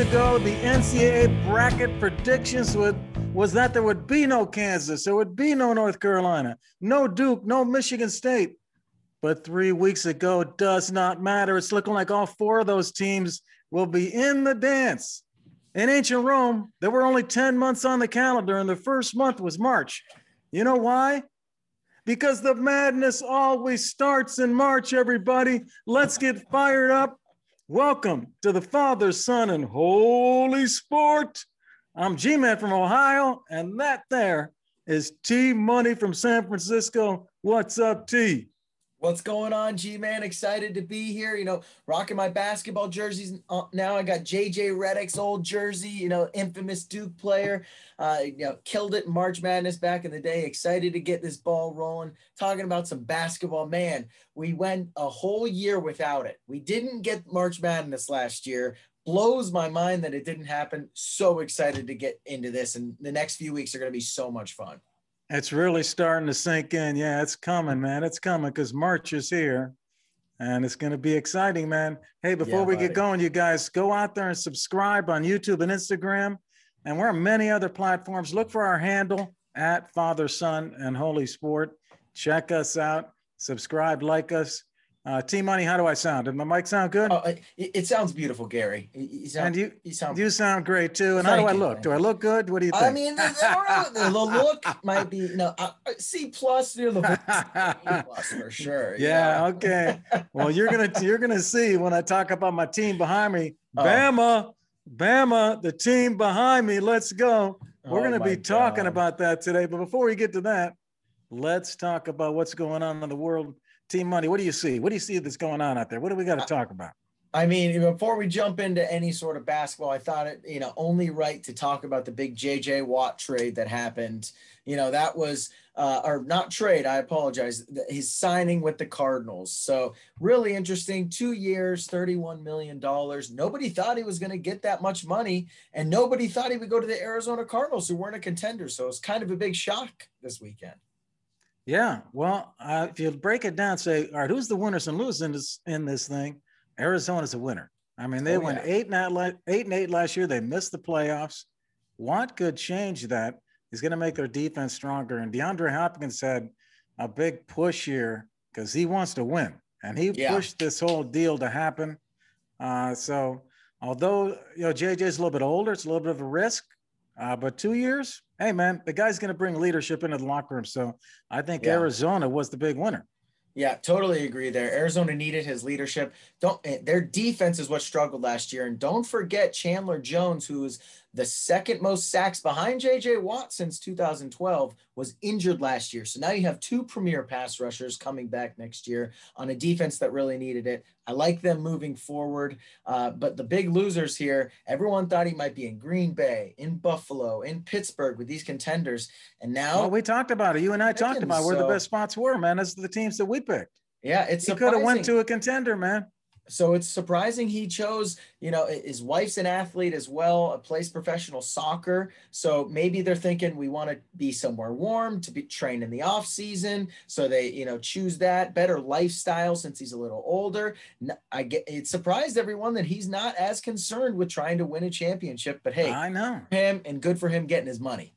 ago, the NCAA bracket predictions would, was that there would be no Kansas, there would be no North Carolina, no Duke, no Michigan State. But three weeks ago does not matter. It's looking like all four of those teams will be in the dance. In ancient Rome, there were only 10 months on the calendar, and the first month was March. You know why? Because the madness always starts in March, everybody. Let's get fired up. Welcome to the Father, Son, and Holy Sport. I'm G Man from Ohio, and that there is T Money from San Francisco. What's up, T? What's going on, G man? Excited to be here. You know, rocking my basketball jerseys uh, now. I got JJ Redick's old jersey. You know, infamous Duke player. Uh, you know, killed it March Madness back in the day. Excited to get this ball rolling. Talking about some basketball, man. We went a whole year without it. We didn't get March Madness last year. Blows my mind that it didn't happen. So excited to get into this, and the next few weeks are going to be so much fun. It's really starting to sink in. Yeah, it's coming, man. It's coming because March is here and it's going to be exciting, man. Hey, before yeah, we get going, you guys go out there and subscribe on YouTube and Instagram. And we're on many other platforms. Look for our handle at Father, Son, and Holy Sport. Check us out, subscribe, like us. Uh, T Money, how do I sound? Did my mic sound good? Oh, it, it sounds beautiful, Gary. You sound, and you, you sound, you sound great too. And how do I look? Do I look good? What do you think? I mean, the, the look might be no uh, uh C plus near the plus for sure. Yeah. Okay. well, you're gonna you're gonna see when I talk about my team behind me. Oh. Bama, Bama, the team behind me. Let's go. We're oh gonna be talking God. about that today. But before we get to that, let's talk about what's going on in the world Team Money, what do you see? What do you see that's going on out there? What do we got to talk about? I mean, before we jump into any sort of basketball, I thought it, you know, only right to talk about the big JJ Watt trade that happened. You know, that was, uh, or not trade, I apologize, his signing with the Cardinals. So, really interesting. Two years, $31 million. Nobody thought he was going to get that much money, and nobody thought he would go to the Arizona Cardinals, who weren't a contender. So, it's kind of a big shock this weekend. Yeah, well, uh, if you break it down, say, all right, who's the winners and losers in this in this thing? Arizona's a winner. I mean, they oh, went yeah. eight and eight, and eight last year. They missed the playoffs. What could change that? He's going to make their defense stronger. And DeAndre Hopkins had a big push here because he wants to win, and he yeah. pushed this whole deal to happen. Uh, so, although you know JJ's a little bit older, it's a little bit of a risk. Uh, but two years, hey man, the guy's going to bring leadership into the locker room. So I think yeah. Arizona was the big winner. Yeah, totally agree there. Arizona needed his leadership. Don't eh, their defense is what struggled last year, and don't forget Chandler Jones, who is the second most sacks behind JJ Watt since 2012, was injured last year. So now you have two premier pass rushers coming back next year on a defense that really needed it. I like them moving forward. Uh, but the big losers here, everyone thought he might be in Green Bay, in Buffalo, in Pittsburgh with these contenders. And now well, we talked about it. You and I talked about where so, the best spots were, man. That's the teams that we picked. Yeah, it's he could have went to a contender, man so it's surprising he chose you know his wife's an athlete as well A plays professional soccer so maybe they're thinking we want to be somewhere warm to be trained in the off season so they you know choose that better lifestyle since he's a little older i get it surprised everyone that he's not as concerned with trying to win a championship but hey i know him and good for him getting his money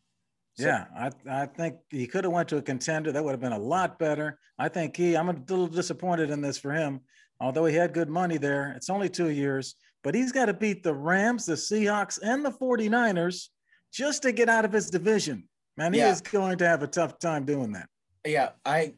so, yeah, I, I think he could have went to a contender. That would have been a lot better. I think he. I'm a little disappointed in this for him although he had good money there. It's only two years, but he's got to beat the Rams, the Seahawks, and the 49ers just to get out of his division. Man, he yeah. is going to have a tough time doing that. Yeah, I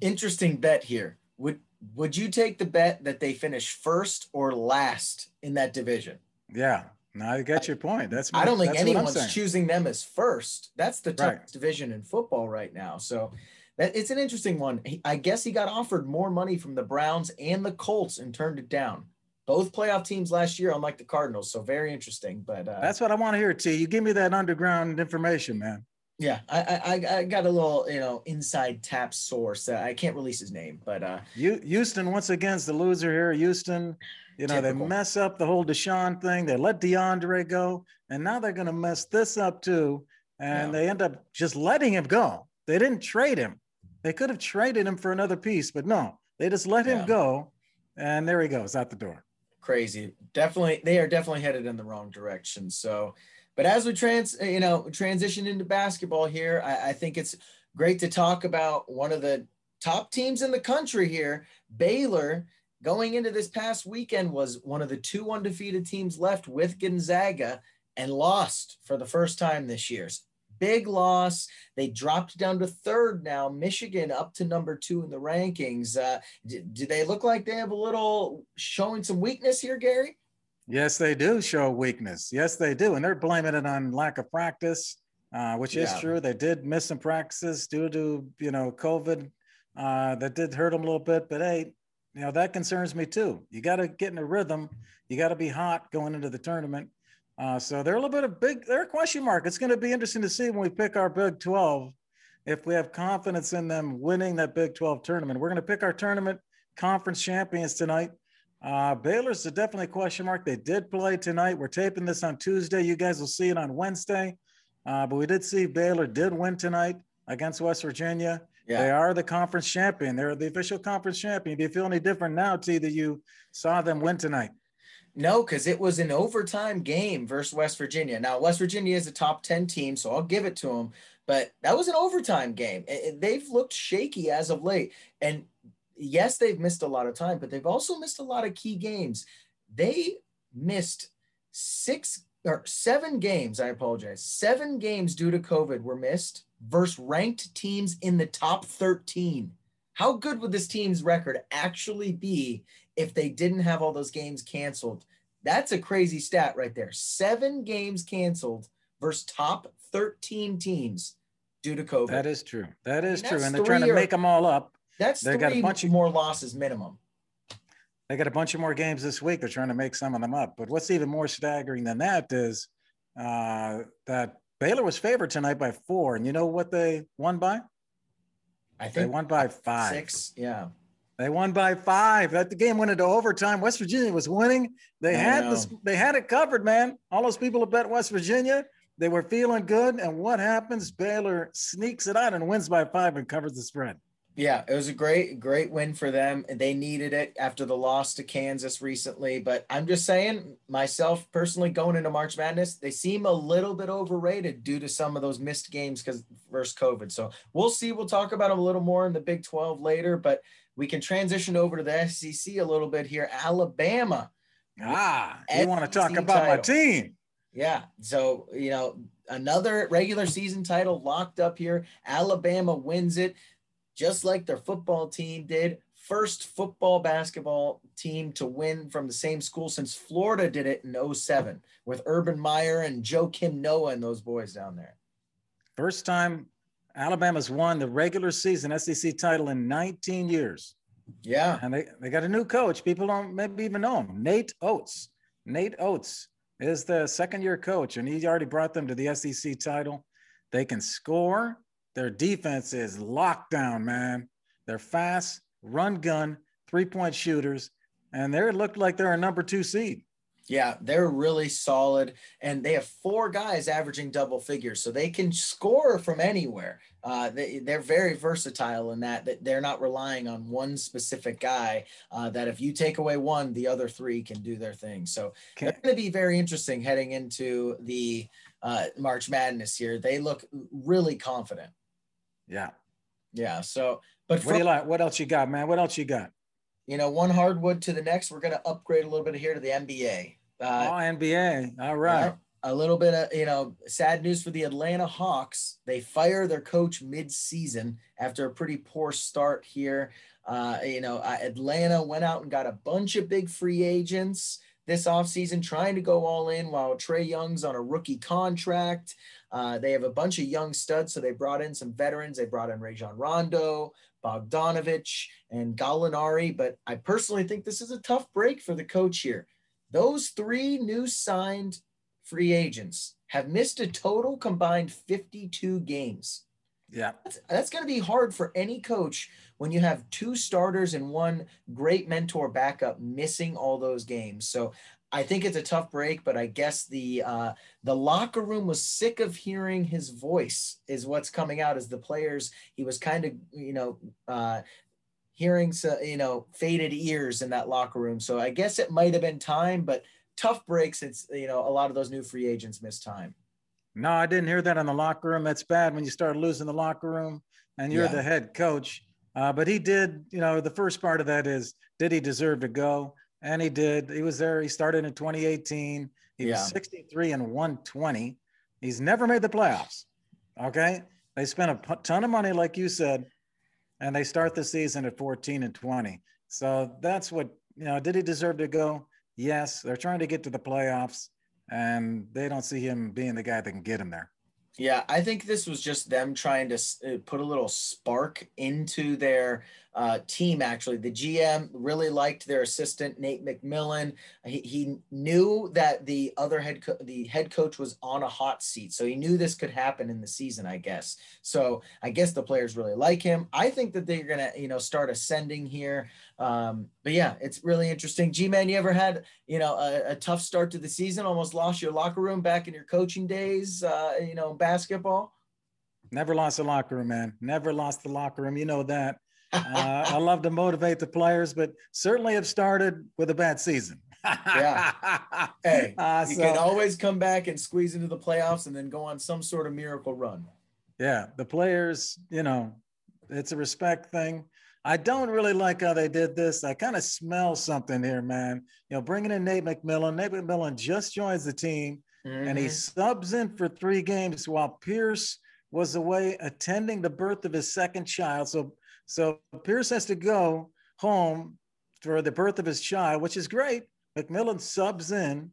interesting bet here. Would would you take the bet that they finish first or last in that division? Yeah. Now I get your point. That's I don't think anyone's choosing them as first. That's the toughest right. division in football right now. So it's an interesting one. I guess he got offered more money from the Browns and the Colts and turned it down. Both playoff teams last year, unlike the Cardinals. So very interesting. But uh, that's what I want to hear, T. You give me that underground information, man. Yeah, I, I I got a little you know inside tap source. I can't release his name, but uh, Houston once again is the loser here. Houston, you know typical. they mess up the whole Deshaun thing. They let DeAndre go, and now they're going to mess this up too. And yeah. they end up just letting him go. They didn't trade him. They could have traded him for another piece, but no, they just let him go. And there he goes out the door. crazy. Definitely, they are definitely headed in the wrong direction. So, but as we trans, you know, transition into basketball here, I, I think it's great to talk about one of the top teams in the country here, Baylor. Going into this past weekend was one of the two undefeated teams left with Gonzaga and lost for the first time this year big loss. They dropped down to third now. Michigan up to number two in the rankings. Uh, do, do they look like they have a little showing some weakness here, Gary? Yes, they do show weakness. Yes, they do. And they're blaming it on lack of practice, uh, which is true. They did miss some practices due to, you know, COVID. Uh, that did hurt them a little bit, but hey, you know, that concerns me too. You got to get in a rhythm. You got to be hot going into the tournament. Uh, so they're a little bit of big, they're a question mark. It's going to be interesting to see when we pick our Big 12 if we have confidence in them winning that Big 12 tournament. We're going to pick our tournament conference champions tonight. Uh, Baylor's a definitely a question mark. They did play tonight. We're taping this on Tuesday. You guys will see it on Wednesday. Uh, but we did see Baylor did win tonight against West Virginia. Yeah. They are the conference champion. They're the official conference champion. Do you feel any different now, T, that you saw them win tonight? No, because it was an overtime game versus West Virginia. Now, West Virginia is a top 10 team, so I'll give it to them. But that was an overtime game. They've looked shaky as of late. And yes, they've missed a lot of time, but they've also missed a lot of key games. They missed six or seven games. I apologize. Seven games due to COVID were missed versus ranked teams in the top 13. How good would this team's record actually be if they didn't have all those games canceled. That's a crazy stat right there. Seven games canceled versus top 13 teams due to COVID. That is true. That is I mean, true. And they're trying to make them all up. That's they got a bunch of more losses minimum. They got a bunch of more games this week. They're trying to make some of them up. But what's even more staggering than that is uh, that Baylor was favored tonight by four. And you know what they won by? I think they won by five. Six. Yeah. They won by five. That the game went into overtime. West Virginia was winning. They I had this. They had it covered, man. All those people that bet West Virginia, they were feeling good. And what happens? Baylor sneaks it out and wins by five and covers the spread. Yeah, it was a great, great win for them. They needed it after the loss to Kansas recently. But I'm just saying, myself personally, going into March Madness, they seem a little bit overrated due to some of those missed games because versus COVID. So we'll see. We'll talk about them a little more in the Big 12 later. But we can transition over to the SEC a little bit here. Alabama. Ah, you want to talk about title. my team? Yeah. So, you know, another regular season title locked up here. Alabama wins it just like their football team did. First football basketball team to win from the same school since Florida did it in 07 with Urban Meyer and Joakim Noah and those boys down there. First time Alabama's won the regular season SEC title in 19 years. Yeah. And they, they got a new coach. People don't maybe even know him. Nate Oats. Nate Oats is the second year coach, and he already brought them to the SEC title. They can score. Their defense is locked down, man. They're fast, run gun, three point shooters, and they looked like they're a number two seed. Yeah, they're really solid, and they have four guys averaging double figures, so they can score from anywhere. Uh, they, they're very versatile in that that they're not relying on one specific guy. Uh, that if you take away one, the other three can do their thing. So okay. it's going to be very interesting heading into the uh, March Madness here. They look really confident. Yeah, yeah. So, but what do you like? What else you got, man? What else you got? You know, one hardwood to the next. We're going to upgrade a little bit here to the NBA. Uh, oh, NBA. All right. a little bit of, you know, sad news for the Atlanta Hawks. They fire their coach mid-season after a pretty poor start here. Uh, you know, uh, Atlanta went out and got a bunch of big free agents this offseason, trying to go all in while Trae Young's on a rookie contract. Uh, they have a bunch of young studs, so they brought in some veterans. They brought in Rajon Rondo, Bogdanovic, and Gallinari. But I personally think this is a tough break for the coach here. Those three new signed free agents have missed a total combined 52 games. Yeah. That's, that's going to be hard for any coach when you have two starters and one great mentor backup missing all those games. So I think it's a tough break, but I guess the uh, the locker room was sick of hearing his voice. Is what's coming out as the players. He was kind of you know uh, hearing, so you know, faded ears in that locker room. So I guess it might have been time, but tough breaks. It's, you know, a lot of those new free agents miss time. No, I didn't hear that in the locker room. That's bad when you start losing the locker room and you're yeah. the head coach. Uh, but he did, you know, the first part of that is did he deserve to go? And he did. He was there. He started in 2018. He yeah. was 63 and 120. He's never made the playoffs. Okay. They spent a ton of money, like you said, and they start the season at 14 and 20. So that's what, you know, did he deserve to go? Yes. They're trying to get to the playoffs and they don't see him being the guy that can get him there. Yeah, I think this was just them trying to uh, put a little spark into their uh, team. Actually, the GM really liked their assistant Nate McMillan. He, he knew that the other head co- the head coach was on a hot seat, so he knew this could happen in the season. I guess. So I guess the players really like him. I think that they're gonna you know start ascending here. Um, but yeah, it's really interesting. G man, you ever had you know a, a, tough start to the season? Almost lost your locker room back in your coaching days. Uh, you know, basketball. Never lost the locker room, man. Never lost the locker room. You know that. Uh, I love to motivate the players, but certainly have started with a bad season. yeah. Hey, uh, you so, can always come back and squeeze into the playoffs and then go on some sort of miracle run. Yeah, the players, you know, it's a respect thing. I don't really like how they did this. I kind of smell something here, man. You know, bringing in Nate McMillan. Nate McMillan just joins the team mm-hmm. and he mm-hmm. subs in for three games while Pierce was away attending the birth of his second child. So, so Pierce has to go home for the birth of his child, which is great. McMillan subs in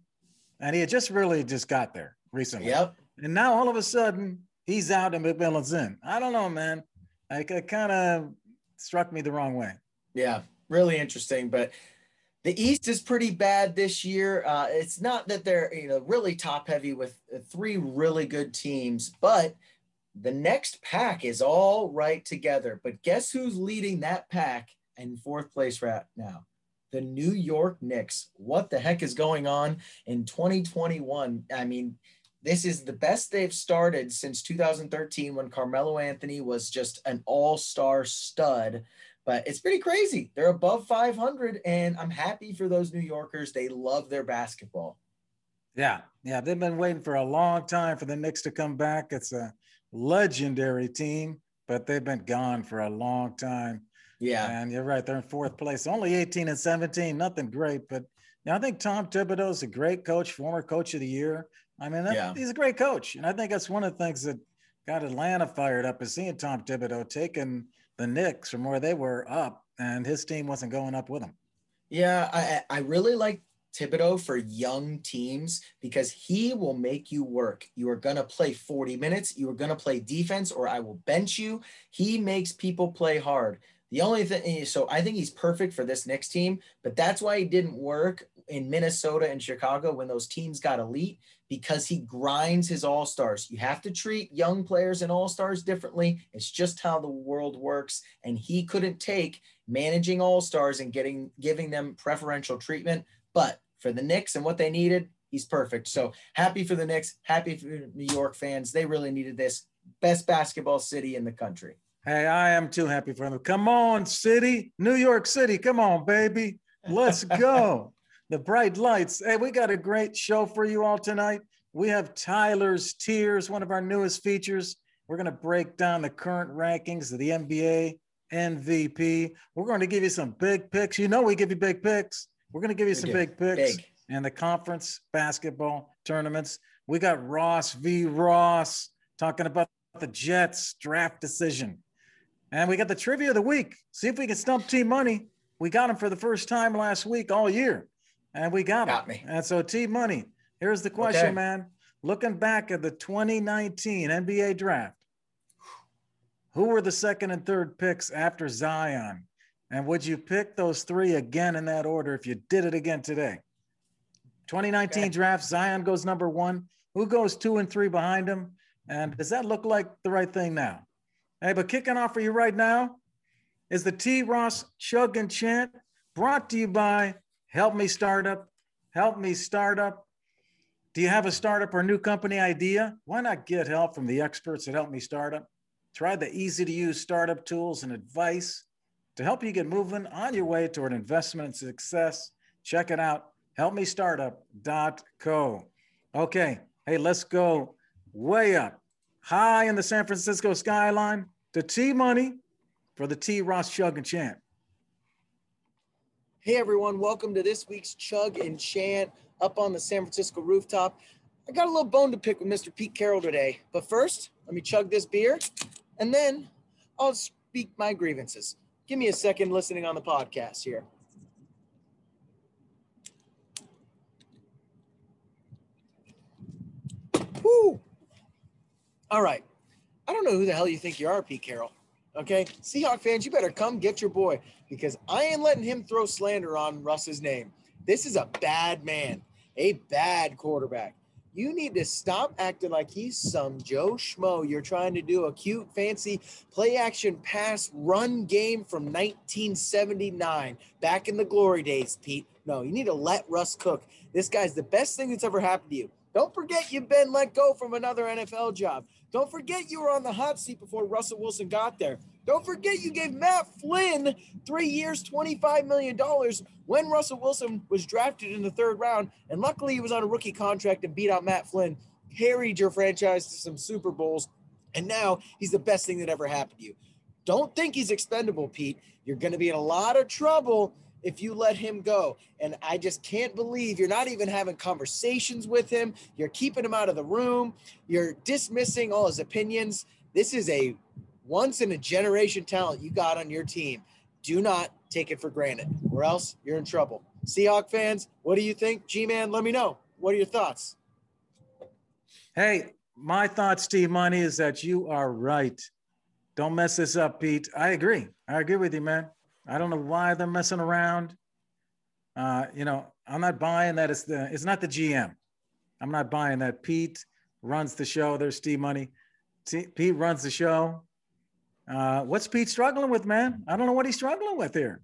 and he had just really just got there recently. Yep. And now all of a sudden he's out and McMillan's in. I don't know, man. I, I kind of struck me the wrong way. Yeah, really interesting. But the East is pretty bad this year. Uh, it's not that they're you know really top heavy with three really good teams, but the next pack is all right together. But guess who's leading that pack in fourth place right now? The New York Knicks. What the heck is going on in 2021? I mean, this is the best they've started since 2013 when Carmelo Anthony was just an all-star stud. But it's pretty crazy. They're above 500 and I'm happy for those New Yorkers. They love their basketball. Yeah. Yeah, they've been waiting for a long time for the Knicks to come back. It's a legendary team, but they've been gone for a long time. Yeah. And you're right. They're in fourth place, only 18 and 17. Nothing great. But you know, I think Tom Thibodeau is a great coach, former coach of the year. I mean, that, yeah. he's a great coach. And I think that's one of the things that got Atlanta fired up is seeing Tom Thibodeau taking the Knicks from where they were up and his team wasn't going up with him. Yeah, I, I really like Thibodeau for young teams because he will make you work. You are going to play 40 minutes. You are going to play defense, or I will bench you. He makes people play hard. The only thing, eh, so I think he's perfect for this next team, but that's why he didn't work in Minnesota and Chicago when those teams got elite because he grinds his all stars. You have to treat young players and all stars differently. It's just how the world works. And he couldn't take managing all stars and getting giving them preferential treatment. But for the Knicks and what they needed, he's perfect. So happy for the Knicks, happy for New York fans. They really needed this. Best basketball city in the country. Hey, I am too happy for them. Come on, city, New York City. Come on, baby. Let's go. the bright lights. Hey, we got a great show for you all tonight. We have Tyler's Tiers, one of our newest features. We're going to break down the current rankings of the NBA MVP. We're going to give you some big picks. You know, we give you big picks. We're going to give you some big picks big. and the conference basketball tournaments. We got Ross v. Ross talking about the Jets draft decision. And we got the trivia of the week. See if we can stump T Money. We got him for the first time last week all year, and we got, got him. Me. And so T Money, here's the question, okay. man. Looking back at the 2019 NBA draft, who were the second and third picks after Zion? And would you pick those three again in that order if you did it again today? 2019 okay. draft, Zion goes number one. Who goes two and three behind him? And does that look like the right thing now? Hey, but kicking off for you right now is the T. Ross Chug and Chant brought to you by Help Me Startup. Help Me Startup. Do you have a startup or new company idea? Why not get help from the experts at Help Me Startup? Try the easy to use startup tools and advice. to help you get moving on your way toward investment and success. Check it out, helpmestartup.co. Okay, hey, let's go way up, high in the San Francisco skyline to T Money for the T Ross Chug and Chant. Hey everyone, welcome to this week's Chug and Chant up on the San Francisco rooftop. I got a little bone to pick with Mr. Pete Carroll today, but first, let me chug this beer and then I'll speak my grievances. Give me a second listening on the podcast here. Woo! All right. I don't know who the hell you think you are, Pete Carroll. Okay. Seahawk fans, you better come get your boy because I ain't letting him throw slander on Russ's name. This is a bad man, a bad quarterback. You need to stop acting like he's some Joe Schmo. You're trying to do a cute, fancy play action pass run game from 1979, back in the glory days, Pete. No, you need to let Russ cook. This guy's the best thing that's ever happened to you. Don't forget you've been let go from another NFL job. Don't forget you were on the hot seat before Russell Wilson got there. Don't forget you gave Matt Flynn three years, $25 million when Russell Wilson was drafted in the third round. And luckily, he was on a rookie contract and beat out Matt Flynn, carried your franchise to some Super Bowls. And now he's the best thing that ever happened to you. Don't think he's expendable, Pete. You're going to be in a lot of trouble if you let him go. And I just can't believe you're not even having conversations with him. You're keeping him out of the room. You're dismissing all his opinions. This is a once in a generation talent you got on your team. Do not take it for granted, or else you're in trouble. Seahawk fans, what do you think? G Man, let me know. What are your thoughts? Hey, my thoughts, Steve Money, is that you are right. Don't mess this up, Pete. I agree. I agree with you, man. I don't know why they're messing around. Uh, you know, I'm not buying that it's the it's not the GM. I'm not buying that Pete runs the show. There's Steve Money. T- Pete runs the show. Uh, what's Pete struggling with, man? I don't know what he's struggling with here.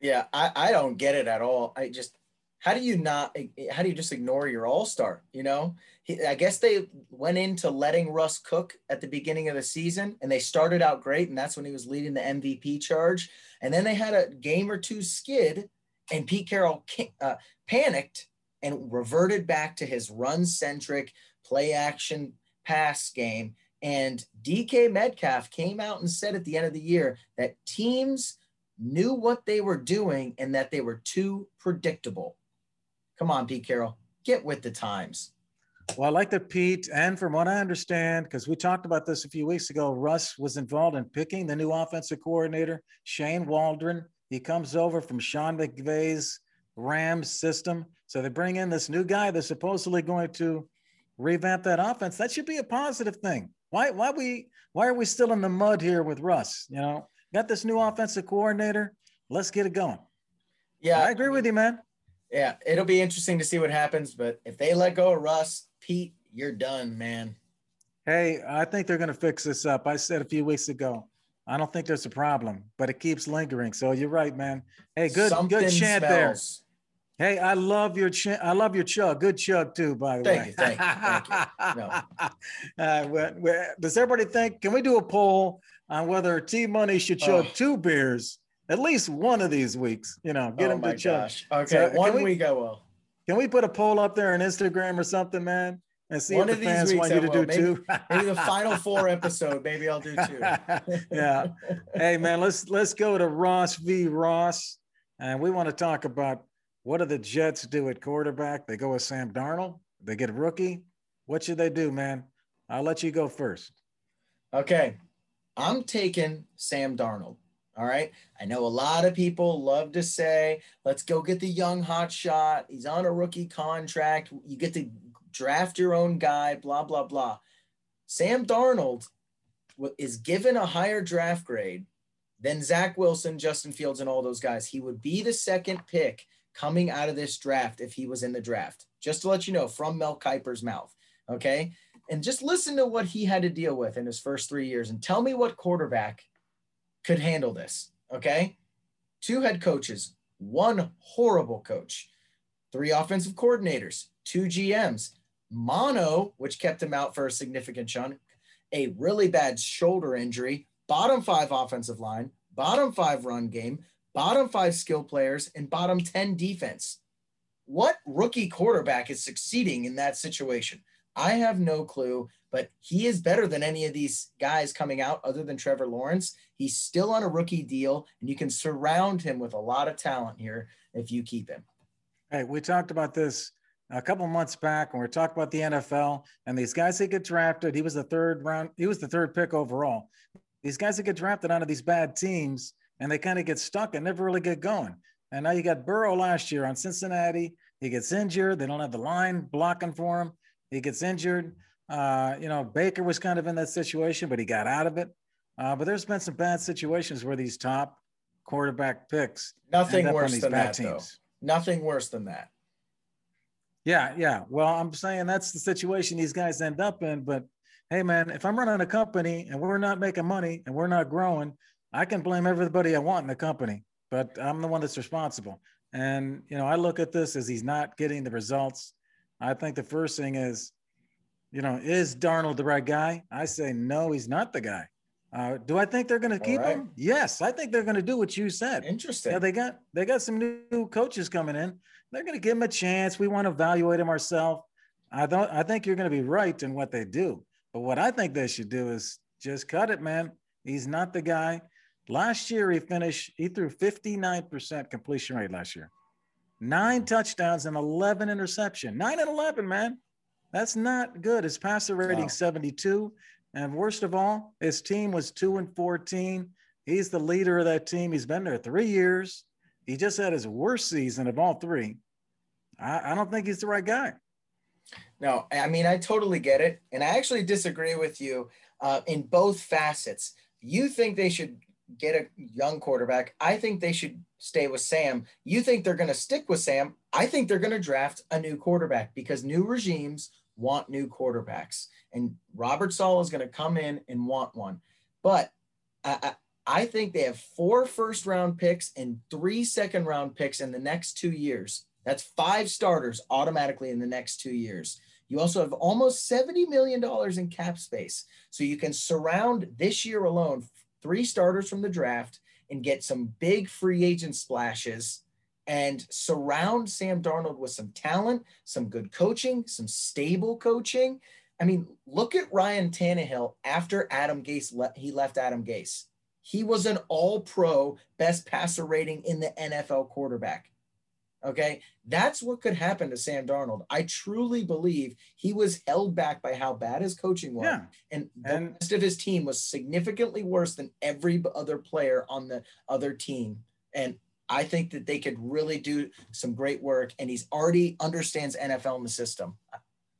Yeah, I, I don't get it at all. I just how do you not how do you just ignore your all-star you know? He, i guess they went into letting russ cook at the beginning of the season and they started out great and that's when he was leading the mvp charge. And then they had a game or two skid and pete carroll uh, panicked and reverted back to his run-centric play action pass game. And dk metcalf came out and said at the end of the year that teams knew what they were doing and that they were too predictable Come on, Pete Carroll, get with the times. Well, I like that Pete, and from what I understand, because we talked about this a few weeks ago, Russ was involved in picking the new offensive coordinator, Shane Waldron. He comes over from Sean McVay's Rams system. So they bring in this new guy that's supposedly going to revamp that offense. That should be a positive thing. Why, why we why are we still in the mud here with Russ? You know, got this new offensive coordinator. Let's get it going. Yeah, I agree with you, man yeah, it'll be interesting to see what happens. But if they let go of Russ, Pete, you're done, man. Hey, I think they're going to fix this up. I said a few weeks ago. I don't think there's a problem, but it keeps lingering. So you're right, man. Hey, good, Something good chant smells. there. Hey, I love your ch- I love your chug. Good chug too, by the thank way. You, thank you, thank you. No. Uh, we're, we're, does everybody think? Can we do a poll on whether T Money should chug oh. two beers at least one of these weeks. You know, get oh him to church. Okay, so one we, week I will. Can we put a poll up there on Instagram or something, man? And see one if the fans want you to do maybe, two. maybe the final four episode, maybe I'll do two. yeah. Hey man, let's let's go to Ross v. Ross. And we want to talk about what do the Jets do at quarterback? They go with Sam Darnold, they get a rookie. What should they do, man? I'll let you go first. Okay. I'm taking Sam Darnold. All right. I know a lot of people love to say, let's go get the young hot shot. He's on a rookie contract. You get to draft your own guy, blah, blah, blah. Sam Darnold is given a higher draft grade than Zach Wilson, Justin Fields, and all those guys. He would be the second pick coming out of this draft if he was in the draft. Just to let you know from Mel Kiper's mouth. Okay. And just listen to what he had to deal with in his first three years and tell me what quarterback could handle this. Okay. Two head coaches, one horrible coach, three offensive coordinators, two GMs, mono, which kept him out for a significant chunk, a really bad shoulder injury, bottom five offensive line, bottom five run game, bottom five skill players, and bottom 10 defense. What rookie quarterback is succeeding in that situation? I have no clue, but he is better than any of these guys coming out other than Trevor Lawrence. He's still on a rookie deal, and you can surround him with a lot of talent here if you keep him. Hey, we talked about this a couple months back when we are talking about the NFL and these guys that get drafted. He was the third round, he was the third pick overall. These guys that get drafted onto these bad teams and they kind of get stuck and never really get going. And now you got Burrow last year on Cincinnati. He gets injured. They don't have the line blocking for him. He gets injured. Uh, you know, Baker was kind of in that situation, but he got out of it. Uh, but there's been some bad situations where these top quarterback picks. Nothing worse than that, teams. though. Nothing worse than that. Yeah, yeah. Well, I'm saying that's the situation these guys end up in. But hey, man, if I'm running a company and we're not making money and we're not growing, I can blame everybody I want in the company, but I'm the one that's responsible. And you know, I look at this as he's not getting the results. I think the first thing is, you know, is Darnold the right guy? I say no, he's not the guy. Uh, do I think they're going to keep right. him? Yes, I think they're going to do what you said. Interesting. Yeah, they got they got some new coaches coming in. They're going to give him a chance. We want to evaluate him ourselves. I don't. I think you're going to be right in what they do. But what I think they should do is just cut it, man. He's not the guy. Last year, he finished, he threw 59% completion rate last year. Nine touchdowns and 11 interception. Nine and 11, man. That's not good. His passer rating wow. 72. And worst of all, his team was two and 14. He's the leader of that team. He's been there three years. He just had his worst season of all three. I, I don't think he's the right guy. No, I mean, I totally get it. And I actually disagree with you uh, in both facets. You think they should get a young quarterback. I think they should stay with Sam. You think they're going to stick with Sam. I think they're going to draft a new quarterback because new regimes want new quarterbacks. And Robert Saleh is going to come in and want one. But I, I think they have four first round picks and three second round picks in the next two years. That's five starters automatically in the next two years. You also have almost $70 million in cap space. So you can surround this year alone three starters from the draft and get some big free agent splashes and surround Sam Darnold with some talent, some good coaching, some stable coaching. I mean, look at Ryan Tannehill after Adam Gase le- he left Adam Gase. He was an all-pro best passer rating in the NFL quarterback. Okay. That's what could happen to Sam Darnold. I truly believe he was held back by how bad his coaching was. Yeah. And the and, rest of his team was significantly worse than every other player on the other team. And I think that they could really do some great work. And he's already understands NFL in the system.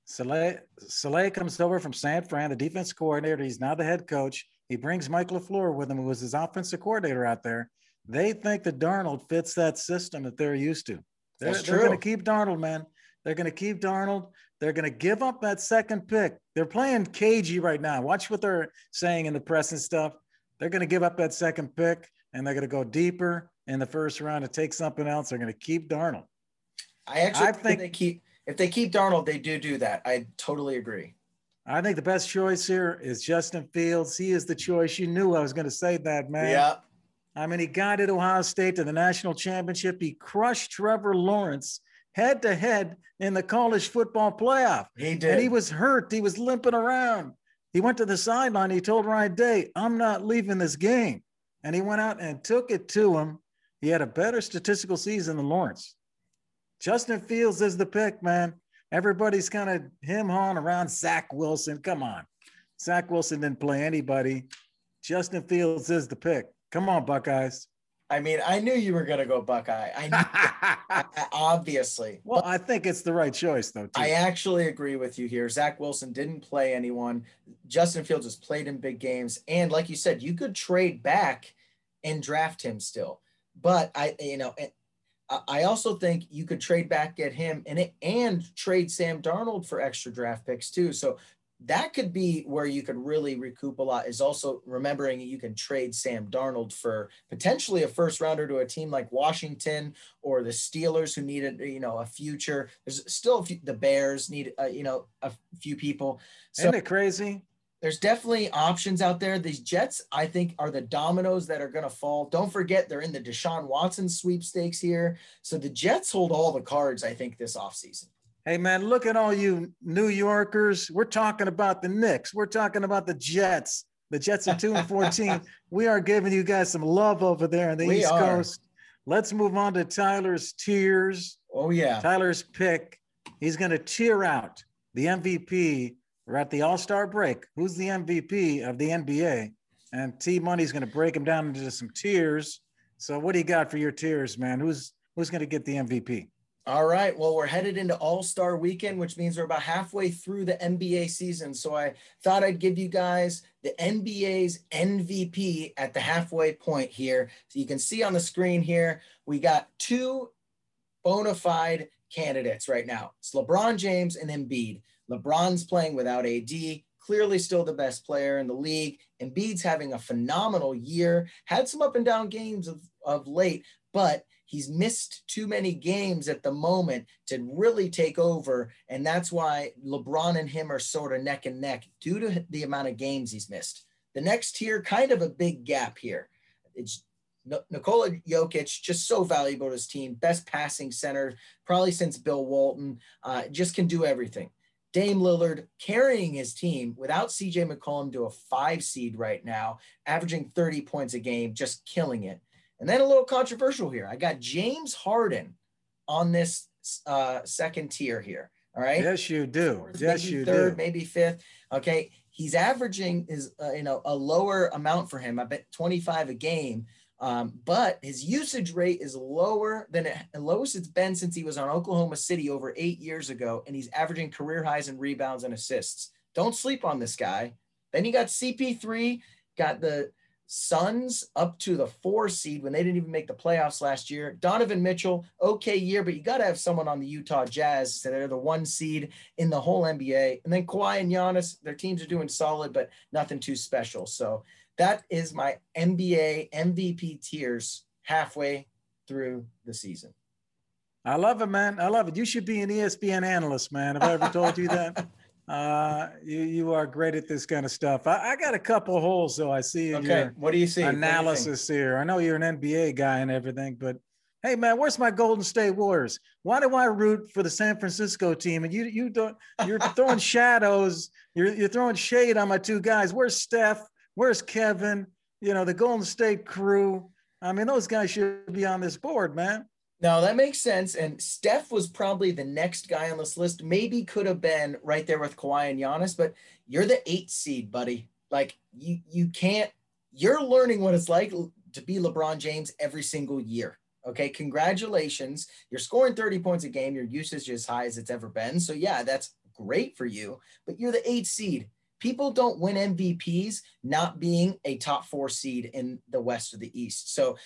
Saleh, Saleh comes over from San Fran, the defense coordinator. He's now the head coach. He brings Mike LaFleur with him, who was his offensive coordinator out there. They think that Darnold fits that system that they're used to. They're, they're going to keep Darnold, man. They're going to keep Darnold. They're going to give up that second pick. They're playing cagey right now. Watch what they're saying in the press and stuff. They're going to give up that second pick and they're going to go deeper in the first round to take something else. They're going to keep Darnold. I actually I think they keep if they keep Darnold, they do do that. I totally agree. I think the best choice here is Justin Fields. He is the choice. You knew I was going to say that, man. Yeah. I mean, he got at Ohio State to the national championship. He crushed Trevor Lawrence head to head in the college football playoff. He did. And he was hurt. He was limping around. He went to the sideline. He told Ryan Day, I'm not leaving this game. And he went out and took it to him. He had a better statistical season than Lawrence. Justin Fields is the pick, man. Everybody's kind of him hawing around Zach Wilson. Come on. Zach Wilson didn't play anybody. Justin Fields is the pick. Come on, Buckeyes. I mean, I knew you were going to go Buckeye. I knew, obviously. Well, I think it's the right choice, though. Too. I actually agree with you here. Zach Wilson didn't play anyone. Justin Fields has played in big games, and like you said, you could trade back and draft him still. But I, you know, I also think you could trade back, get him, and it, and trade Sam Darnold for extra draft picks too. So that could be where you could really recoup a lot is also remembering you can trade Sam Darnold for potentially a first rounder to a team like Washington or the Steelers who needed, you know, a future. There's still a few, the Bears need, uh, you know, a few people. So, Isn't it crazy? There's definitely options out there. These Jets, I think, are the dominoes that are going to fall. Don't forget, they're in the Deshaun Watson sweepstakes here. So the Jets hold all the cards, I think, this offseason. Hey, man, look at all you New Yorkers. We're talking about the Knicks. We're talking about the Jets. The Jets are 2 and 14. we are giving you guys some love over there on the we East are. Coast. Let's move on to Tyler's tiers. Oh, yeah. Tyler's pick. He's going to tear out the MVP we're at the All Star break. Who's the MVP of the NBA? And T Money's going to break him down into some tiers. So, what do you got for your tiers, man? Who's who's going to get the MVP? All right. Well, we're headed into All Star weekend, which means we're about halfway through the NBA season. So I thought I'd give you guys the NBA's MVP at the halfway point here. So you can see on the screen here, we got two bona fide candidates right now. It's LeBron James and Embiid. LeBron's playing without AD, clearly still the best player in the league. Embiid's having a phenomenal year, had some up and down games of, of late, but he's missed too many games at the moment to really take over. And that's why LeBron and him are sort of neck and neck due to the amount of games he's missed. The next tier, kind of a big gap here. It's Nikola Jokic, just so valuable to his team, best passing center, probably since Bill Walton, uh, just can do everything. Dame Lillard carrying his team without CJ McCollum to a five seed right now, averaging 30 points a game, just killing it. And then a little controversial here. I got James Harden on this uh, second tier here. All right. Yes, you do. Yes, you third, do. Maybe fifth. Okay. He's averaging is uh, you know a lower amount for him. I bet 25 a game. Um, but his usage rate is lower than it lowest it's been since he was on Oklahoma City over eight years ago, and he's averaging career highs in rebounds and assists. Don't sleep on this guy. Then you got CP3, got the Suns up to the four seed when they didn't even make the playoffs last year. Donovan Mitchell, okay year, but you got to have someone on the Utah Jazz. So they're the one seed in the whole NBA. And then Kawhi and Giannis, their teams are doing solid, but nothing too special. So that is my NBA MVP tiers halfway through the season. I love it, man. I love it. You should be an ESPN analyst, man. Have I ever told you that? Uh, you you are great at this kind of stuff. I, I got a couple holes, though. I see okay. what do you see? Analysis you here. I know you're an NBA guy and everything, but hey, man, where's my Golden State Warriors? Why do I root for the San Francisco team? And you you don't you're throwing shadows. You're you're throwing shade on my two guys. Where's Steph? Where's Kevin? You know, the Golden State crew. I mean, those guys should be on this board, man. No, that makes sense. And Steph was probably the next guy on this list. Maybe could have been right there with Kawhi and Giannis, but you're the eight seed, buddy. Like you, you can't. You're learning what it's like to be LeBron James every single year. Okay, congratulations. You're scoring 30 points a game. Your usage is as high as it's ever been. So yeah, that's great for you. But you're the eight seed. People don't win MVPs not being a top four seed in the West or the East. So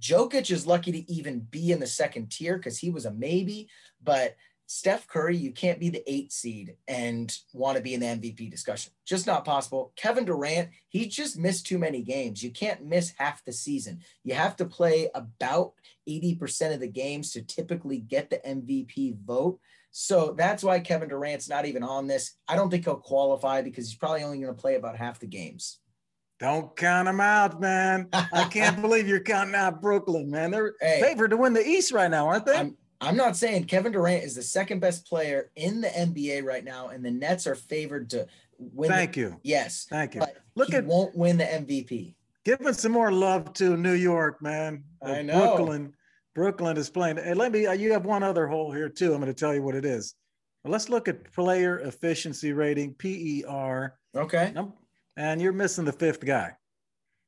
Jokic is lucky to even be in the second tier because he was a maybe, but Steph Curry, you can't be the eight seed and want to be in the MVP discussion. Just not possible. Kevin Durant, he just missed too many games. You can't miss half the season. You have to play about 80% of the games to typically get the MVP vote. So that's why Kevin Durant's not even on this. I don't think he'll qualify because he's probably only going to play about half the games. Don't count them out, man. I can't believe you're counting out Brooklyn, man. They're hey, favored to win the East right now, aren't they? I'm, I'm not saying Kevin Durant is the second best player in the NBA right now, and the Nets are favored to win. Thank the, you. Yes. Thank you. Look he at won't win the MVP. Give Giving some more love to New York, man. I know. Brooklyn Brooklyn is playing. And let me, uh, you have one other hole here too. I'm going to tell you what it is. Well, let's look at player efficiency rating, PER. Okay. And you're missing the fifth guy.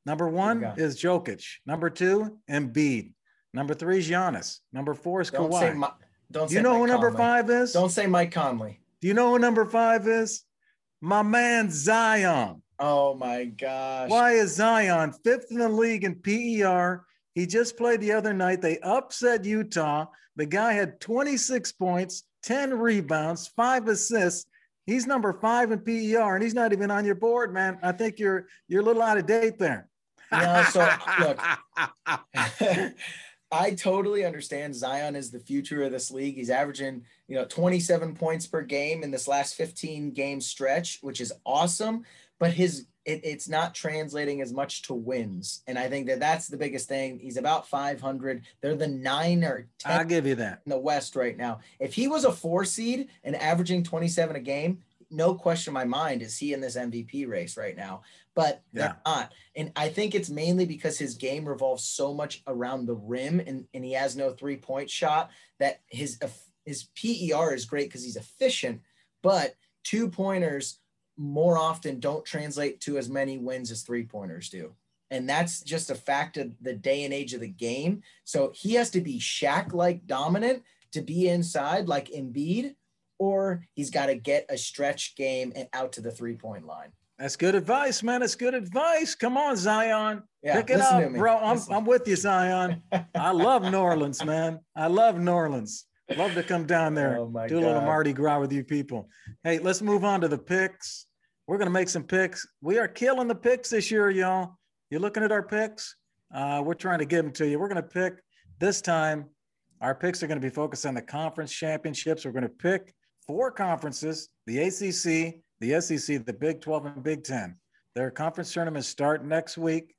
Number one is Jokic. Number two, Embiid. Number three is Giannis. Number four is don't Kawhi. Say my, don't Do you know Mike who number Conley. five is? Don't say Mike Conley. Do you know who number five is? My man Zion. Oh my gosh. Why is Zion fifth in the league in PER he just played the other night. They upset Utah. The guy had 26 points, 10 rebounds, five assists. He's number five in PER, and he's not even on your board, man. I think you're you're a little out of date there. No, so look, I totally understand Zion is the future of this league. He's averaging, you know, 27 points per game in this last 15 game stretch, which is awesome. But his it, it's not translating as much to wins. And I think that that's the biggest thing. He's about 500. They're the nine or 10 I'll give you that. in the West right now. If he was a four seed and averaging 27 a game, no question in my mind is he in this MVP race right now. But they're not. And I think it's mainly because his game revolves so much around the rim and, and he has no three point shot that his his PER is great because he's efficient, but two pointers more often don't translate to as many wins as three pointers do. And that's just a fact of the day and age of the game. So he has to be Shaq like dominant to be inside like Embiid, or he's got to get a stretch game and out to the three point line. That's good advice, man. That's good advice. Come on, Zion. Yeah, Pick it up, bro. I'm, I'm with you, Zion. I love New Orleans, man. I love New Orleans. Love to come down there, Oh my do a little Mardi Gras with you people. Hey, let's move on to the picks. We're gonna make some picks. We are killing the picks this year, y'all. You're looking at our picks. Uh, we're trying to give them to you. We're gonna pick this time. Our picks are gonna be focused on the conference championships. We're gonna pick four conferences: the ACC, the SEC, the Big 12, and Big 10. Their conference tournaments start next week.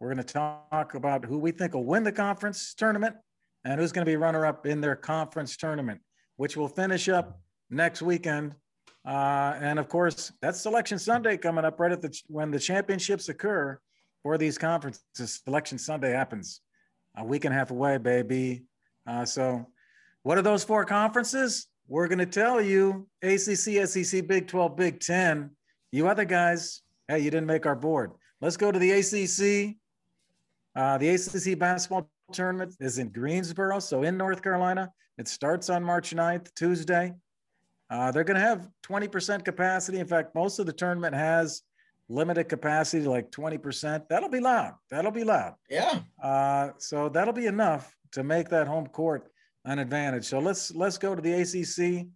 We're going to talk about who we think will win the conference tournament and who's going to be runner up in their conference tournament, which will finish up next weekend. Uh, and of course, that's Selection Sunday coming up right at the when the championships occur for these conferences. Selection Sunday happens a week and a half away, baby. Uh, so, what are those four conferences? We're going to tell you ACC, SEC, Big 12, Big 10. You other guys, hey, you didn't make our board. Let's go to the ACC. Uh, the ACC basketball tournament is in Greensboro, so in North Carolina. It starts on March 9th, Tuesday. Uh, they're going to have 20% capacity. In fact, most of the tournament has limited capacity, like 20%. That'll be loud. That'll be loud. Yeah. Uh, so that'll be enough to make that home court an advantage. So let's let's go to the ACC.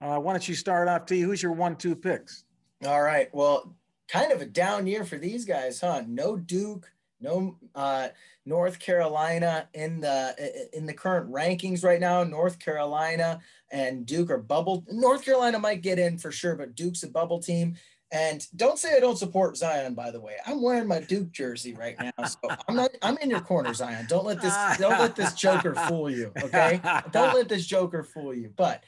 Uh, why don't you start off, T? Who's your one-two picks? All right. Well, kind of a down year for these guys, huh? No Duke, no uh, North Carolina in the in the current rankings right now. North Carolina and Duke are bubble. North Carolina might get in for sure, but Duke's a bubble team. And don't say I don't support Zion. By the way, I'm wearing my Duke jersey right now, so I'm not. I'm in your corner, Zion. Don't let this. Don't let this Joker fool you. Okay. Don't let this Joker fool you. But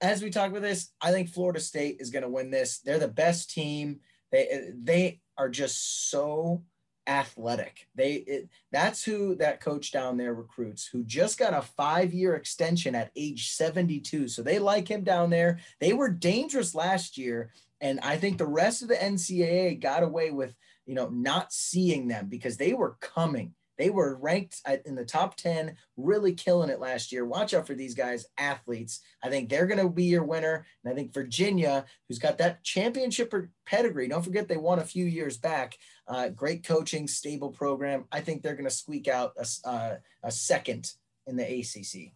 as we talk about this, I think Florida State is going to win this. They're the best team. They they are just so athletic. They it, that's who that coach down there recruits who just got a 5-year extension at age 72. So they like him down there. They were dangerous last year and I think the rest of the NCAA got away with, you know, not seeing them because they were coming. They were ranked in the top 10, really killing it last year. Watch out for these guys, athletes. I think they're going to be your winner. And I think Virginia, who's got that championship pedigree, don't forget they won a few years back. Uh, great coaching, stable program. I think they're going to squeak out a, uh, a second in the ACC.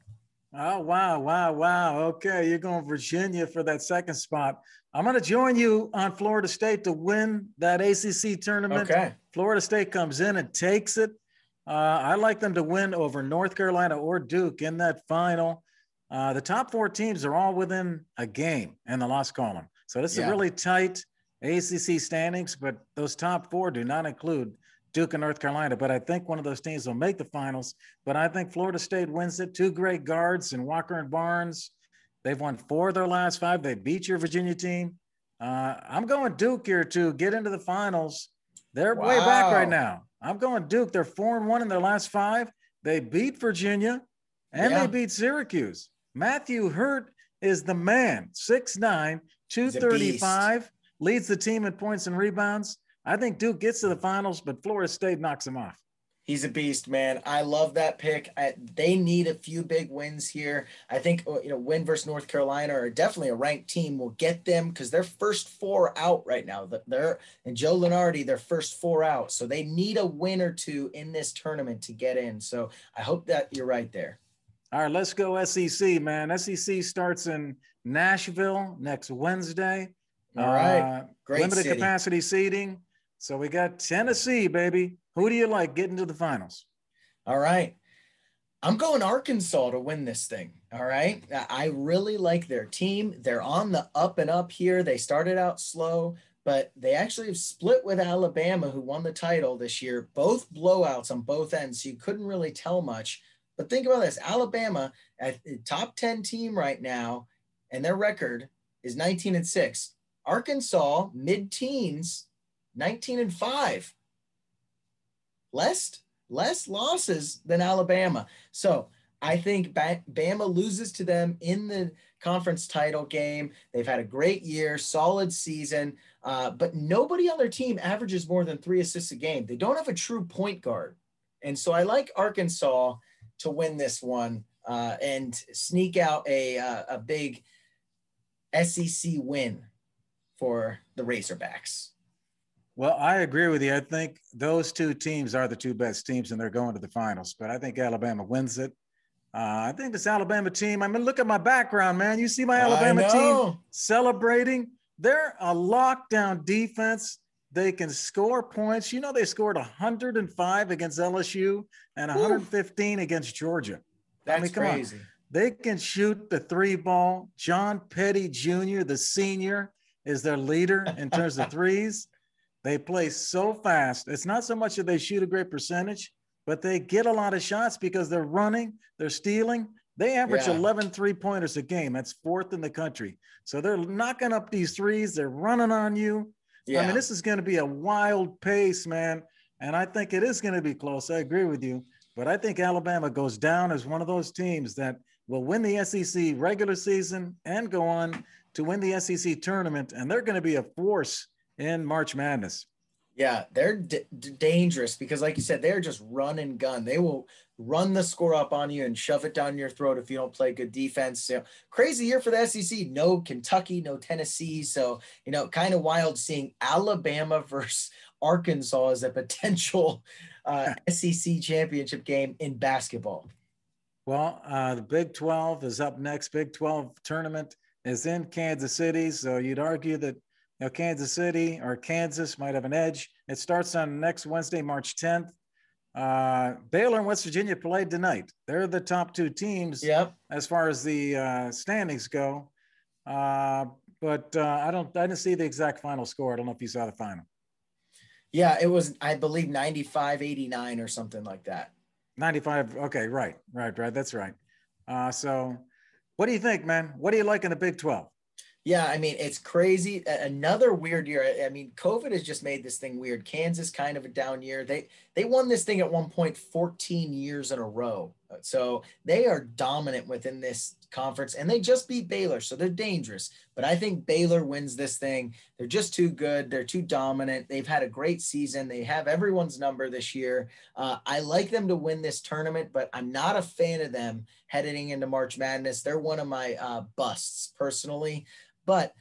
Oh, wow, wow, wow. Okay, you're going Virginia for that second spot. I'm going to join you on Florida State to win that ACC tournament. Okay. Florida State comes in and takes it. Uh, I like them to win over North Carolina or Duke in that final. Uh, the top four teams are all within a game in the loss column. So this Yeah. is really tight ACC standings, but those top four do not include Duke and North Carolina. But I think one of those teams will make the finals. But I think Florida State wins it. Two great guards and Walker and Barnes. They've won four of their last five. They beat your Virginia team. Uh, I'm going Duke here to get into the finals. They're way back right now. I'm going Duke. They're four and one in their last five. They beat Virginia and Yeah. they beat Syracuse. Matthew Hurt is the man, 6'9, 235, leads the team in points and rebounds. I think Duke gets to the finals, but Florida State knocks him off. He's a beast, man. I love that pick. I, they need a few big wins here. I think uh, you know, win versus North Carolina or definitely a ranked team will get them because they're first four out right now. They're and Joe Lunardi, they're first four out, so they need a win or two in this tournament to get in. So I hope that you're right there. All right, let's go SEC, man. SEC starts in Nashville next Wednesday. All right, Uh, great limited city. capacity seating. So we got Tennessee, baby. Who do you like getting to the finals? All right. I'm going Arkansas to win this thing. All right. I- really like their team. They're on the up and up here. They started out slow, but they actually have split with Alabama, who won the title this year. Both blowouts on both ends, so you couldn't really tell much. But think about this: Alabama, at the top ten team right now, and their record is 19 and six. Arkansas, mid-teens, 19 and five. Less less losses than Alabama. So I think Bama loses to them in the conference title game. They've had a great year, solid season, uh, but nobody on their team averages more than three assists a game. They don't have a true point guard. And so I like Arkansas to win this one uh, and sneak out a, uh, a big SEC win for the Razorbacks. Well, I agree with you. I think those two teams are the two best teams, and they're going to the finals. But I think Alabama wins it. Uh, I think this Alabama team. I mean, look at my background, man. You see my Alabama team celebrating. They're a lockdown defense. They can score points. You know, they scored 105 against LSU and 115 Ooh. against Georgia. That's I mean, come crazy. On. They can shoot the three ball. John Petty Jr., the senior, is their leader in terms of threes. They play so fast. It's not so much that they shoot a great percentage, but they get a lot of shots because they're running, they're stealing. They average yeah. 11 three pointers a game. That's fourth in the country. So they're knocking up these threes. They're running on you. Yeah. I mean, this is going to be a wild pace, man. And I think it is going to be close. I agree with you. But I think Alabama goes down as one of those teams that will win the SEC regular season and go on to win the SEC tournament. And they're going to be a force in March Madness. Yeah, they're d- dangerous because, like you said, they're just run and gun. They will run the score up on you and shove it down your throat if you don't play good defense. You know, crazy year for the SEC. No Kentucky, no Tennessee. So, you know, kind of wild seeing Alabama versus Arkansas as a potential uh, SEC championship game in basketball. Well, uh, the Big 12 is up next. Big 12 tournament is in Kansas City. So you'd argue that now, Kansas City or Kansas might have an edge. It starts on next Wednesday, March 10th. Uh, Baylor and West Virginia played tonight. They're the top two teams yep. as far as the uh, standings go. Uh, but uh, I don't. I didn't see the exact final score. I don't know if you saw the final. Yeah, it was. I believe 95, 89 or something like that. 95. Okay, right, right, right. That's right. Uh, so, what do you think, man? What do you like in the Big 12? Yeah, I mean, it's crazy. Another weird year. I mean, COVID has just made this thing weird. Kansas kind of a down year. They they won this thing at one point 14 years in a row. So they are dominant within this conference and they just beat Baylor. So they're dangerous. But I think Baylor wins this thing. They're just too good. They're too dominant. They've had a great season. They have everyone's number this year. Uh, I like them to win this tournament, but I'm not a fan of them heading into March Madness. They're one of my uh, busts personally. But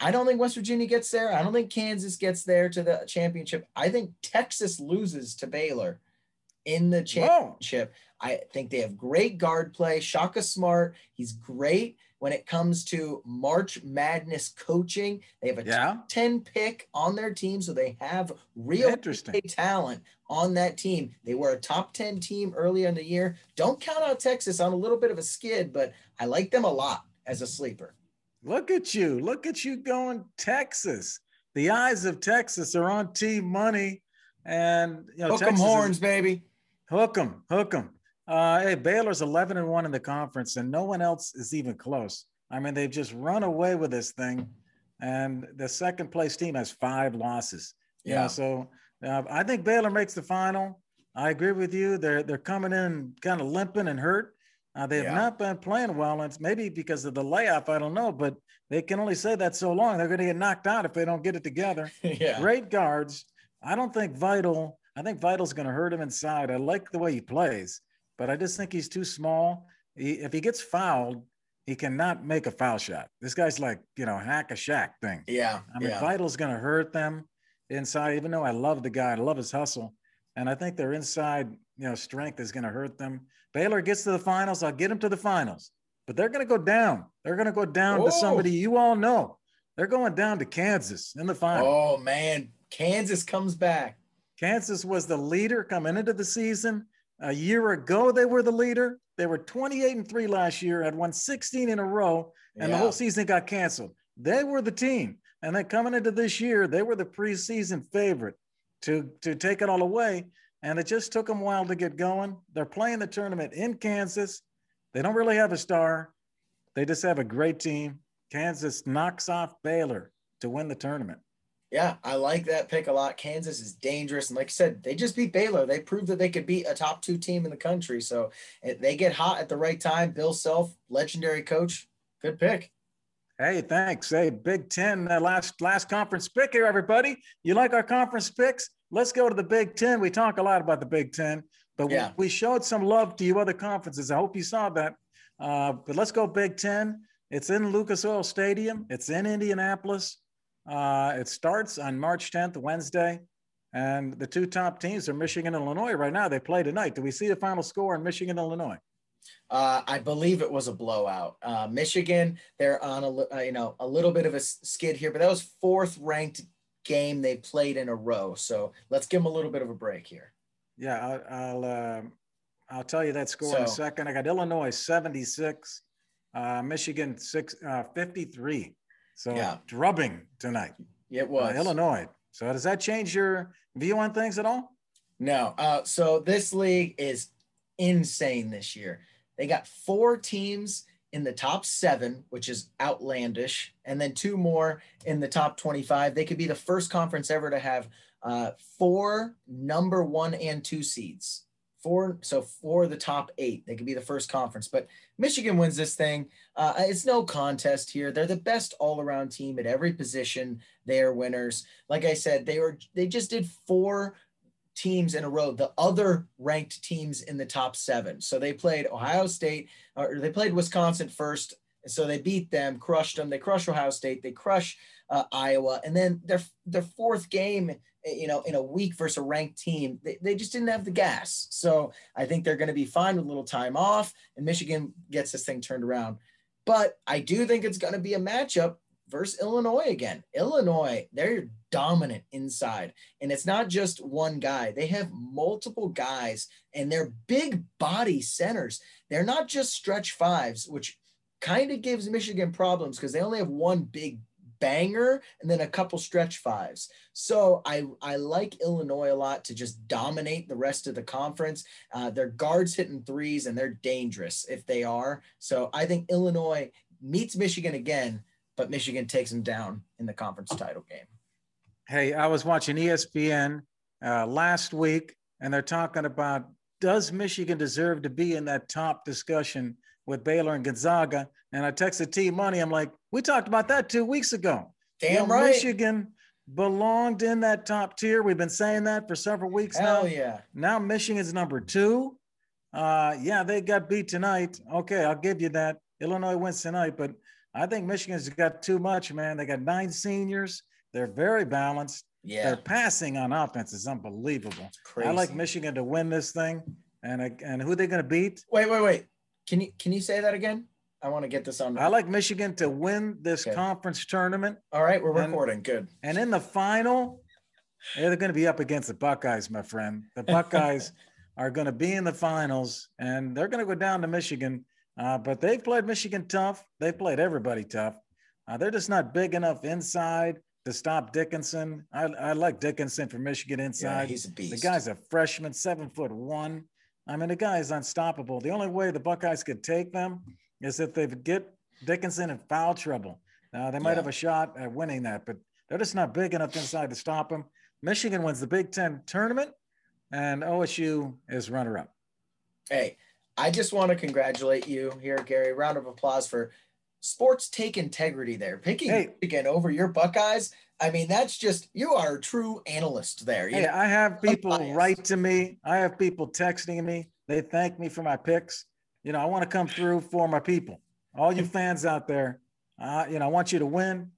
I don't think West Virginia gets there. I don't think Kansas gets there to the championship. I think Texas loses to Baylor in the championship. I think they have great guard play. Shaka Smart, he's great when it comes to March Madness coaching. They have a yeah. 10 pick on their team, so they have real talent on that team. They were a top 10 team earlier in the year. Don't count out Texas on a little bit of a skid, but I like them a lot as a sleeper. Look at you. Look at you going Texas. The eyes of Texas are on Team Money. And, you know, hook them horns, is, baby. Hook them, hook them. Uh, hey, Baylor's 11 and 1 in the conference, and no one else is even close. I mean, they've just run away with this thing. And the second place team has five losses. Yeah. You know, so uh, I think Baylor makes the final. I agree with you. They're they're coming in kind of limping and hurt. Uh, they have yeah. not been playing well, and it's maybe because of the layoff. I don't know, but they can only say that so long. They're going to get knocked out if they don't get it together. yeah. Great guards. I don't think Vital. I think Vital's going to hurt him inside. I like the way he plays, but I just think he's too small. He, if he gets fouled, he cannot make a foul shot. This guy's like you know hack a Shaq thing. Yeah. I mean, yeah. Vital's going to hurt them inside. Even though I love the guy, I love his hustle, and I think their inside you know strength is going to hurt them. Baylor gets to the finals, I'll get them to the finals. But they're going to go down. They're going to go down Whoa. to oh. somebody you all know. They're going down to Kansas in the final. Oh man, Kansas comes back. Kansas was the leader coming into the season. A year ago, they were the leader. They were 28 and 3 last year, had won 16 in a row, and yeah. the whole season got canceled. They were the team. And then coming into this year, they were the preseason favorite to, to take it all away. And it just took them a while to get going. They're playing the tournament in Kansas. They don't really have a star. They just have a great team. Kansas knocks off Baylor to win the tournament. Yeah, I like that pick a lot. Kansas is dangerous. And like I said, they just beat Baylor. They proved that they could beat a top two team in the country. So they get hot at the right time. Bill Self, legendary coach. Good pick. Hey, thanks. Hey, Big Ten, uh, last last conference pick here, everybody. You like our conference picks? Let's go to the Big Ten. We talk a lot about the Big Ten, but yeah. we, we, showed some love to you other conferences. I hope you saw that. Uh, but let's go Big Ten. It's in Lucas Oil Stadium. It's in Indianapolis. Uh, it starts on March 10th, Wednesday. And the two top teams are Michigan and Illinois right now. They play tonight. Do we see the final score in Michigan, and Illinois? Uh, I believe it was a blowout. Uh, Michigan, they're on a uh, you know a little bit of a skid here, but that was fourth ranked game they played in a row. So let's give them a little bit of a break here. Yeah, I'll I'll, uh, I'll tell you that score so, in a second. I got Illinois 76, uh, Michigan six, uh, 53. So yeah. drubbing tonight. It was uh, Illinois. So does that change your view on things at all? No. Uh, so this league is insane this year. They got four teams in the top seven, which is outlandish, and then two more in the top 25. They could be the first conference ever to have uh, four number one and two seeds. Four, so for the top eight, they could be the first conference. But Michigan wins this thing. Uh, it's no contest here. They're the best all-around team at every position. They are winners. Like I said, they were they just did four teams in a row, the other ranked teams in the top seven. So they played Ohio State, or they played Wisconsin first. So they beat them, crushed them. They crush Ohio State. They crush uh, Iowa, and then their their fourth game, Eh, you know, in a week versus a ranked team, they, they just didn't have the gas. So I think they're going to be fine with a little time off, and Michigan gets this thing turned around. But I do think it's going to be a matchup versus Illinois again. Illinois, they're dominant inside. And it's not just one guy, they have multiple guys and they're big body centers. They're not just stretch fives, which kind of gives Michigan problems because they only have one big banger and then a couple stretch fives. So I I like Illinois a lot to just dominate the rest of the conference. Uh, their guards hitting threes and they're dangerous if they are. So I think Illinois meets Michigan again but Michigan takes them down in the conference title game. Hey, I was watching ESPN uh, last week, and they're talking about does Michigan deserve to be in that top discussion with Baylor and Gonzaga? And I texted T Money. I'm like, we talked about that two weeks ago. Damn you know, right. Michigan belonged in that top tier. We've been saying that for several weeks Hell now. yeah. Now Michigan's number two. Uh, yeah, they got beat tonight. Okay, I'll give you that. Illinois wins tonight, but I think Michigan's got too much, man. They got nine seniors. They're very balanced. Yeah. Their passing on offense is unbelievable. I like Michigan to win this thing. And and who they going to beat? Wait, wait, wait. Can you can you say that again? I want to get this on. I like Michigan to win this okay. conference tournament. All right, we're and, recording. Good. And in the final, they're going to be up against the Buckeyes, my friend. The Buckeyes are going to be in the finals, and they're going to go down to Michigan uh, but they've played Michigan tough. They've played everybody tough. Uh, they're just not big enough inside to stop Dickinson. I, I like Dickinson for Michigan inside. Yeah, he's a beast. The guy's a freshman, seven foot one. I mean, the guy is unstoppable. The only way the Buckeyes could take them is if they get Dickinson in foul trouble. Now, they might yeah. have a shot at winning that, but they're just not big enough inside to stop him. Michigan wins the Big Ten tournament, and OSU is runner up. Hey, I just want to congratulate you here, Gary. Round of applause for sports take integrity there. Picking hey. again over your Buckeyes. I mean, that's just you are a true analyst there. You hey, know, I have people write to me. I have people texting me. They thank me for my picks. You know, I want to come through for my people. All you fans out there, uh, you know, I want you to win.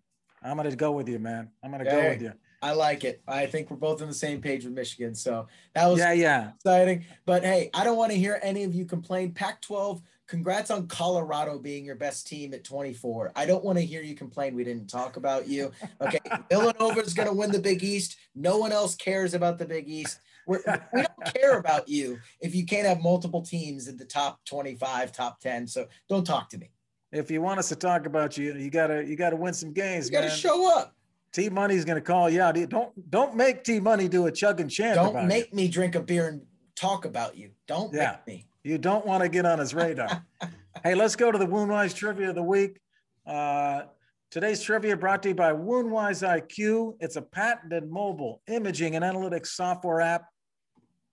I'm going to go with you, man. I'm going to go with you. I like it. I think we're both on the same page with Michigan. So that was yeah, yeah. exciting. But hey, I don't want to hear any of you complain. Pac 12, congrats on Colorado being your best team at 24. I don't want to hear you complain. We didn't talk about you. Okay. Villanova is going to win the Big East. No one else cares about the Big East. We're, we do not care about you if you can't have multiple teams in the top 25, top 10. So don't talk to me. If you want us to talk about you, you gotta you gotta win some games. You gotta man. show up. T Money's going to call you out. Don't don't make T Money do a chug and chant. Don't make you. me drink a beer and talk about you. Don't yeah. make me. You don't want to get on his radar. hey, let's go to the Woundwise trivia of the week. Uh, today's trivia brought to you by Woundwise IQ. It's a patented mobile imaging and analytics software app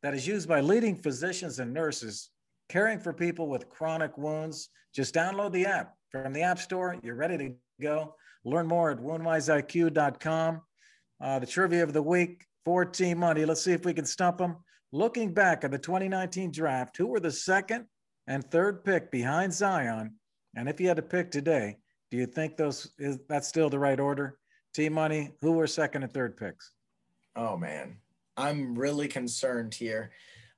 that is used by leading physicians and nurses caring for people with chronic wounds. Just download the app from the App Store. You're ready to go. Learn more at woundwiseiq.com. Uh, the trivia of the week for Team Money. Let's see if we can stump them. Looking back at the 2019 draft, who were the second and third pick behind Zion? And if you had to pick today, do you think those is that's still the right order? Team Money, who were second and third picks? Oh man, I'm really concerned here.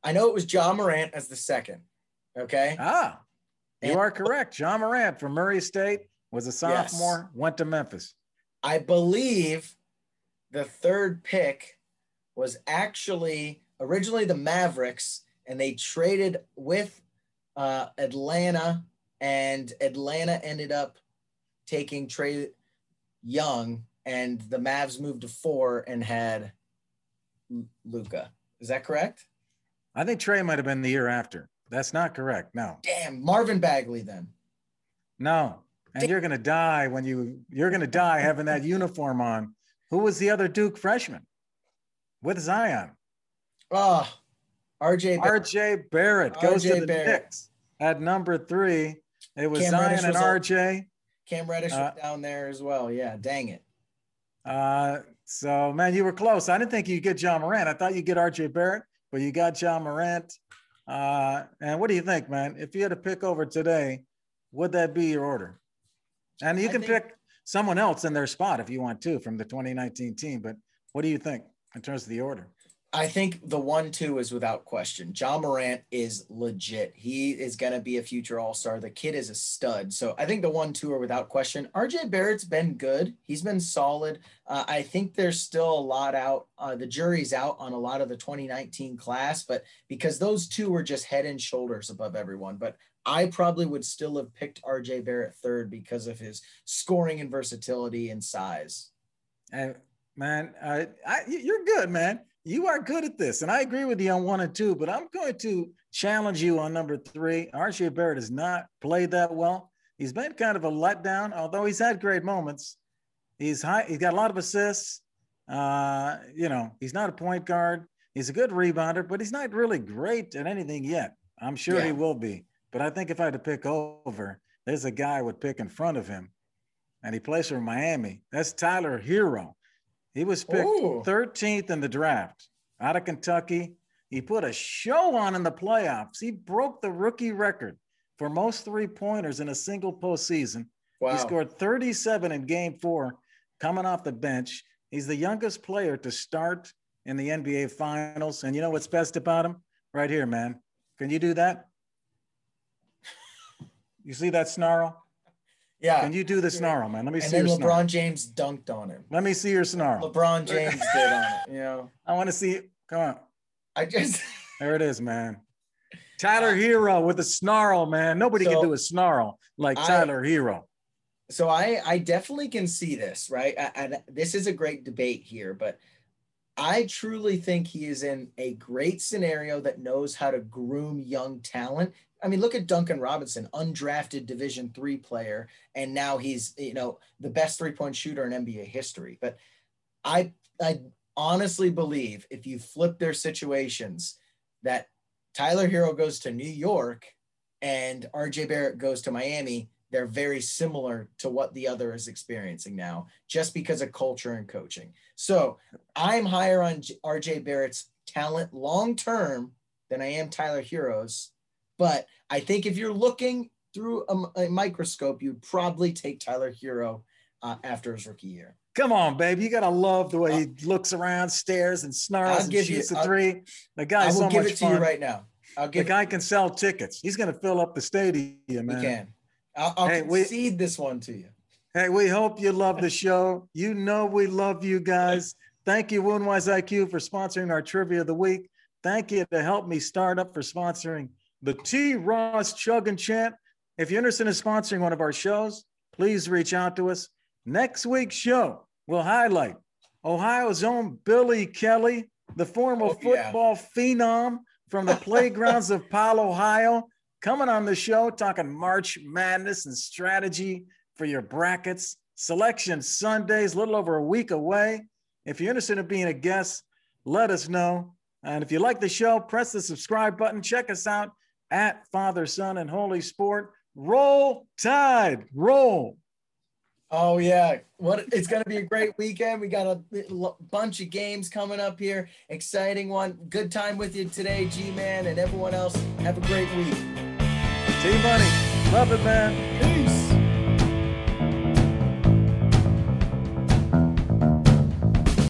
I know it was Ja Morant as the second. Okay. Ah, you and, are correct. Ja Morant from Murray State was a sophomore, yes. went to Memphis. I believe the third pick was actually originally the Mavericks, and they traded with uh, Atlanta, and Atlanta ended up taking Trae Young, and the Mavs moved to four and had Luka. Is that correct? I think Trae might have been the year after. That's not correct. No. Damn, Marvin Bagley then. No. And Damn. you're gonna die when you you're gonna die having that uniform on. Who was the other Duke freshman with Zion? Oh, RJ RJ Barrett goes to the Barrett. Knicks at number three. It was Cam Zion and RJ. Cam Reddish uh, was down there as well. Yeah, dang it. Uh, so man, you were close. I didn't think you'd get Ja Morant. I thought you'd get RJ Barrett, but you got Ja Morant. Uh, and what do you think, man? If you had to pick over today, would that be your order? And you can think, pick someone else in their spot if you want to from the 2019 team. But what do you think in terms of the order? I think the one two is without question. Ja Morant is legit. He is going to be a future All Star. The kid is a stud. So I think the one two are without question. RJ Barrett's been good. He's been solid. Uh, I think there's still a lot out. Uh, the jury's out on a lot of the 2019 class, but because those two were just head and shoulders above everyone. But I probably would still have picked RJ Barrett third because of his scoring and versatility and size. And man, I, you're good, man you are good at this. And I agree with you on one and two, but I'm going to challenge you on number three. RJ Barrett has not played that well. He's been kind of a letdown, although he's had great moments. He's high, he's got a lot of assists. Uh, you know, he's not a point guard. He's a good rebounder, but he's not really great at anything yet. I'm sure yeah. he will be. But I think if I had to pick over, there's a guy I would pick in front of him, and he plays for Miami. That's Tyler Herro. He was picked Ooh. 13th in the draft out of Kentucky. He put a show on in the playoffs. He broke the rookie record for most three pointers in a single postseason. Wow. He scored 37 in game four, coming off the bench. He's the youngest player to start in the NBA finals. And you know what's best about him? Right here, man. Can you do that? You see that snarl? Yeah. Can you do the snarl, man? Let me and see. And then LeBron snarl. James dunked on him. Let me see your snarl. LeBron James did on it. You know. I want to see. It. Come on. I just. there it is, man. Tyler Herro with a snarl, man. Nobody so, can do a snarl like Tyler I, Herro. So I I definitely can see this, right? And this is a great debate here, but I truly think he is in a great scenario that knows how to groom young talent I mean, look at Duncan Robinson, undrafted Division three player, and now he's you know the best three point shooter in NBA history. But I I honestly believe if you flip their situations, that Tyler Herro goes to New York and RJ Barrett goes to Miami, they're very similar to what the other is experiencing now, just because of culture and coaching. So I'm higher on RJ Barrett's talent long term than I am Tyler Herro's but I think if you're looking through a, a microscope, you'd probably take Tyler Herro uh, after his rookie year. Come on, baby. You gotta love the way uh, he looks around, stares, and snarls I'll and give shoots you, a three. The guy's so give much it fun. you right now. I'll give the guy can sell tickets. He's gonna fill up the stadium, man. He can. I'll, I'll hey, concede we, this one to you. Hey, we hope you love the show. You know we love you guys. Thank you, Woundwise IQ, for sponsoring our trivia of the week. Thank you to help me start up for sponsoring the T. Ross Chug and Chant. If you're interested in sponsoring one of our shows, please reach out to us. Next week's show, will highlight Ohio's own Billy Kelly, the former oh, football yeah. phenom from the playgrounds of Pile, Ohio, coming on the show talking March Madness and strategy for your brackets. Selection Sundays, a little over a week away. If you're interested in being a guest, let us know. And if you like the show, press the subscribe button. Check us out at Father, Son, and Holy Sport. Roll Tide, roll. Oh yeah, what it's going to be a great weekend. We got a bunch of games coming up here. Exciting one. Good time with you today, G-Man, and everyone else. Have a great week. T Money, love it, man. Peace.